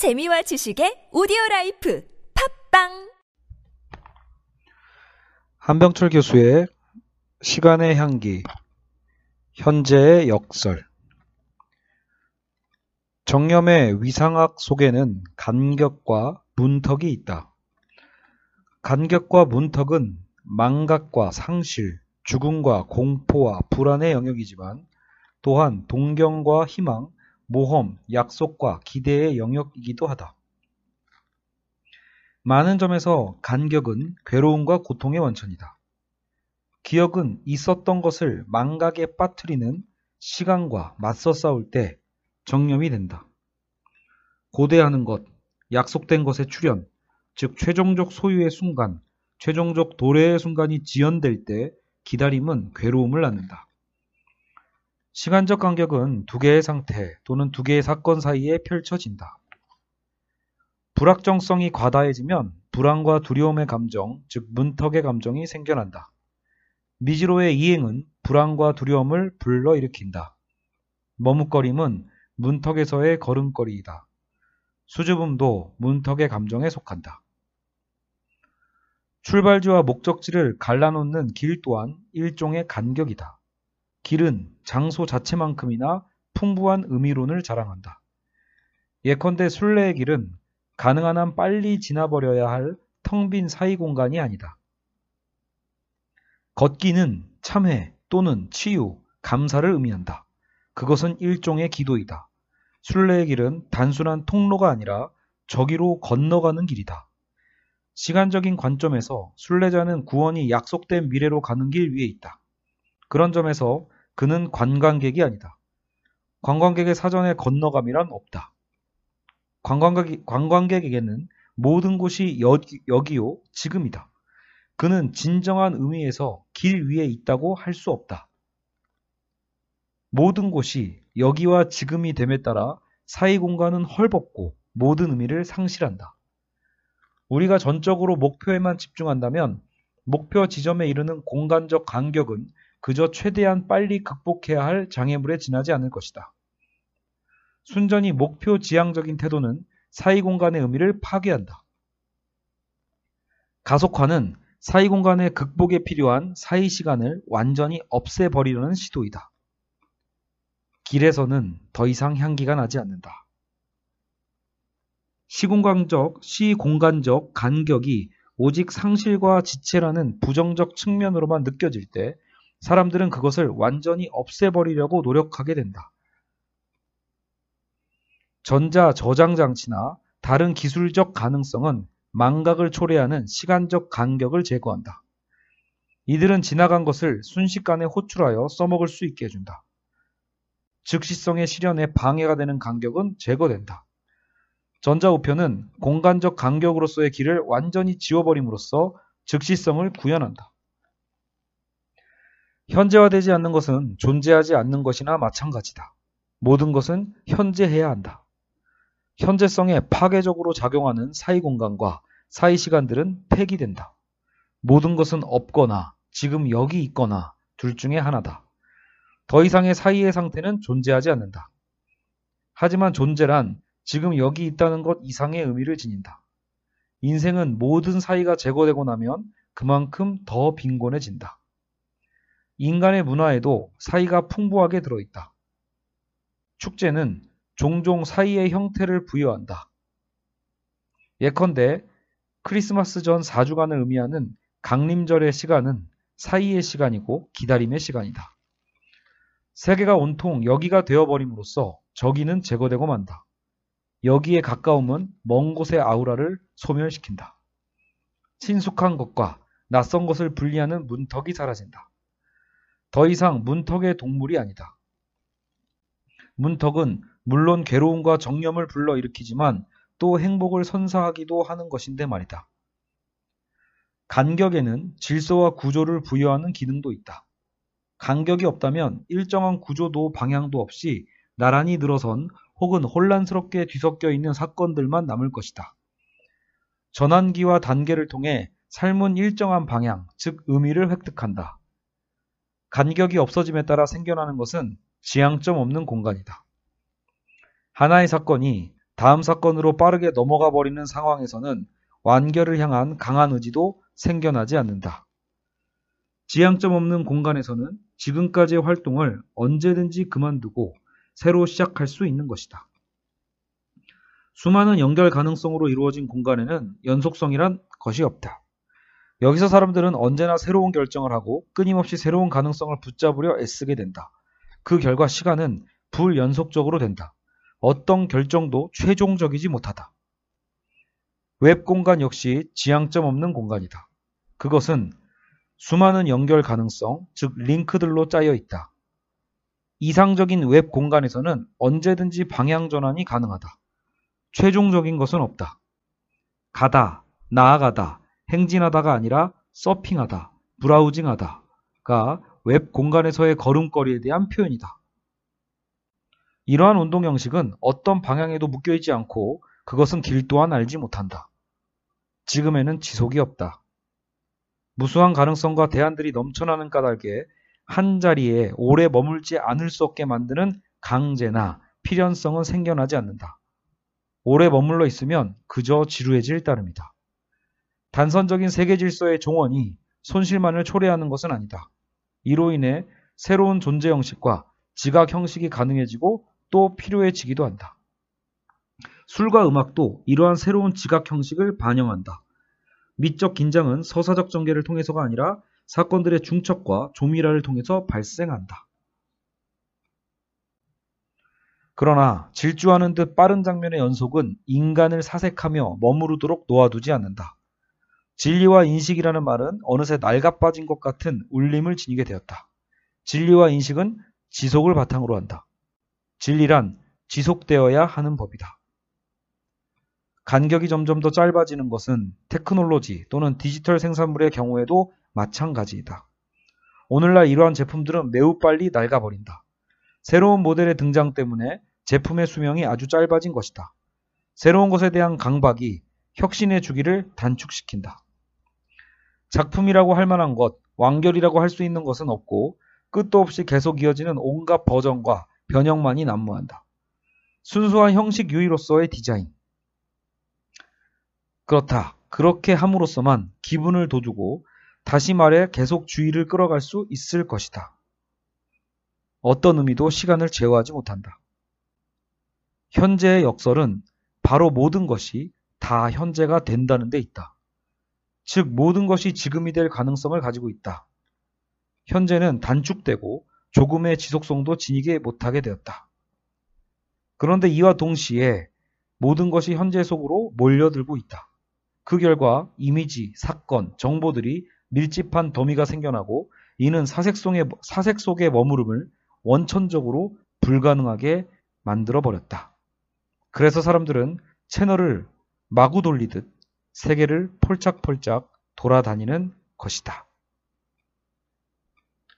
재미와 지식의 오디오 라이프 팟빵 한병철 교수의 시간의 향기, 현재의 역설. 정념의 위상학 속에는 간격과 문턱이 있다. 간격과 문턱은 망각과 상실, 죽음과 공포와 불안의 영역이지만 또한 동경과 희망, 모험, 약속과 기대의 영역이기도 하다. 많은 점에서 간격은 괴로움과 고통의 원천이다. 기억은 있었던 것을 망각에 빠뜨리는 시간과 맞서 싸울 때 정념이 된다. 고대하는 것, 약속된 것의 출현, 즉 최종적 소유의 순간, 최종적 도래의 순간이 지연될 때 기다림은 괴로움을 낳는다. 시간적 간격은 두 개의 상태 또는 두 개의 사건 사이에 펼쳐진다. 불확정성이 과다해지면 불안과 두려움의 감정, 즉 문턱의 감정이 생겨난다. 미지로의 이행은 불안과 두려움을 불러일으킨다. 머뭇거림은 문턱에서의 걸음걸이이다. 수줍음도 문턱의 감정에 속한다. 출발지와 목적지를 갈라놓는 길 또한 일종의 간격이다. 길은 장소 자체만큼이나 풍부한 의미론을 자랑한다. 예컨대 순례의 길은 가능한 한 빨리 지나버려야 할 텅 빈 사이 공간이 아니다. 걷기는 참회 또는 치유, 감사를 의미한다. 그것은 일종의 기도이다. 순례의 길은 단순한 통로가 아니라 저기로 건너가는 길이다. 시간적인 관점에서 순례자는 구원이 약속된 미래로 가는 길 위에 있다. 그런 점에서 그는 관광객이 아니다. 관광객의 사전에 건너감이란 없다. 관광객, 관광객에게는 모든 곳이 여기, 여기 요, 지금이다. 그는 진정한 의미에서 길 위에 있다고 할 수 없다. 모든 곳이 여기와 지금이 됨에 따라 사이 공간은 헐벗고 모든 의미를 상실한다. 우리가 전적으로 목표에만 집중한다면 목표 지점에 이르는 공간적 간격은 그저 최대한 빨리 극복해야 할 장애물에 지나지 않을 것이다. 순전히 목표 지향적인 태도는 사이 공간의 의미를 파괴한다. 가속화는 사이 공간의 극복에 필요한 사이 시간을 완전히 없애버리려는 시도이다. 길에서는 더 이상 향기가 나지 않는다. 시공간적, 시공간적 간격이 오직 상실과 지체라는 부정적 측면으로만 느껴질 때 사람들은 그것을 완전히 없애버리려고 노력하게 된다. 전자 저장 장치나 다른 기술적 가능성은 망각을 초래하는 시간적 간격을 제거한다. 이들은 지나간 것을 순식간에 호출하여 써먹을 수 있게 해준다. 즉시성의 실현에 방해가 되는 간격은 제거된다. 전자우표는 공간적 간격으로서의 길을 완전히 지워버림으로써 즉시성을 구현한다. 현재화되지 않는 것은 존재하지 않는 것이나 마찬가지다. 모든 것은 현재해야 한다. 현재성에 파괴적으로 작용하는 사이 공간과 사이 시간들은 폐기된다. 모든 것은 없거나 지금 여기 있거나 둘 중에 하나다. 더 이상의 사이의 상태는 존재하지 않는다. 하지만 존재란 지금 여기 있다는 것 이상의 의미를 지닌다. 인생은 모든 사이가 제거되고 나면 그만큼 더 빈곤해진다. 인간의 문화에도 사이가 풍부하게 들어있다. 축제는 종종 사이의 형태를 부여한다. 예컨대 크리스마스 전 4주간을 의미하는 강림절의 시간은 사이의 시간이고 기다림의 시간이다. 세계가 온통 여기가 되어버림으로써 저기는 제거되고 만다. 여기에 가까움은 먼 곳의 아우라를 소멸시킨다. 친숙한 것과 낯선 것을 분리하는 문턱이 사라진다. 더 이상 문턱의 동물이 아니다. 문턱은 물론 괴로움과 정념을 불러일으키지만 또 행복을 선사하기도 하는 것인데 말이다. 간격에는 질서와 구조를 부여하는 기능도 있다. 간격이 없다면 일정한 구조도 방향도 없이 나란히 늘어선 혹은 혼란스럽게 뒤섞여 있는 사건들만 남을 것이다. 전환기와 단계를 통해 삶은 일정한 방향, 즉 의미를 획득한다. 간격이 없어짐에 따라 생겨나는 것은 지향점 없는 공간이다. 하나의 사건이 다음 사건으로 빠르게 넘어가 버리는 상황에서는 완결을 향한 강한 의지도 생겨나지 않는다. 지향점 없는 공간에서는 지금까지의 활동을 언제든지 그만두고 새로 시작할 수 있는 것이다. 수많은 연결 가능성으로 이루어진 공간에는 연속성이란 것이 없다. 여기서 사람들은 언제나 새로운 결정을 하고 끊임없이 새로운 가능성을 붙잡으려 애쓰게 된다. 그 결과 시간은 불연속적으로 된다. 어떤 결정도 최종적이지 못하다. 웹 공간 역시 지향점 없는 공간이다. 그것은 수많은 연결 가능성, 즉 링크들로 짜여 있다. 이상적인 웹 공간에서는 언제든지 방향 전환이 가능하다. 최종적인 것은 없다. 가다, 나아가다, 행진하다가 아니라 서핑하다, 브라우징하다가 웹 공간에서의 걸음걸이에 대한 표현이다. 이러한 운동 형식은 어떤 방향에도 묶여있지 않고 그것은 길 또한 알지 못한다. 지금에는 지속이 없다. 무수한 가능성과 대안들이 넘쳐나는 까닭에 한 자리에 오래 머물지 않을 수 없게 만드는 강제나 필연성은 생겨나지 않는다. 오래 머물러 있으면 그저 지루해질 따름이다. 단선적인 세계 질서의 종언이 손실만을 초래하는 것은 아니다. 이로 인해 새로운 존재 형식과 지각 형식이 가능해지고 또 필요해지기도 한다. 술과 음악도 이러한 새로운 지각 형식을 반영한다. 미적 긴장은 서사적 전개를 통해서가 아니라 사건들의 중첩과 조밀화를 통해서 발생한다. 그러나 질주하는 듯 빠른 장면의 연속은 인간을 사색하며 머무르도록 놓아두지 않는다. 진리와 인식이라는 말은 어느새 낡아빠진 것 같은 울림을 지니게 되었다. 진리와 인식은 지속을 바탕으로 한다. 진리란 지속되어야 하는 법이다. 간격이 점점 더 짧아지는 것은 테크놀로지 또는 디지털 생산물의 경우에도 마찬가지이다. 오늘날 이러한 제품들은 매우 빨리 낡아버린다. 새로운 모델의 등장 때문에 제품의 수명이 아주 짧아진 것이다. 새로운 것에 대한 강박이 혁신의 주기를 단축시킨다. 작품이라고 할 만한 것, 완결이라고 할 수 있는 것은 없고 끝도 없이 계속 이어지는 온갖 버전과 변형만이 난무한다. 순수한 형식 유의로서의 디자인. 그렇다. 그렇게 함으로써만 기분을 돋우고 다시 말해 계속 주의를 끌어갈 수 있을 것이다. 어떤 의미도 시간을 제어하지 못한다. 현재의 역설은 바로 모든 것이 다 현재가 된다는 데 있다. 즉 모든 것이 지금이 될 가능성을 가지고 있다. 현재는 단축되고 조금의 지속성도 지니게 못하게 되었다. 그런데 이와 동시에 모든 것이 현재 속으로 몰려들고 있다. 그 결과 이미지, 사건, 정보들이 밀집한 더미가 생겨나고 이는 사색 속의, 사색 속의 머무름을 원천적으로 불가능하게 만들어 버렸다. 그래서 사람들은 채널을 마구 돌리듯 세계를 폴짝폴짝 돌아다니는 것이다.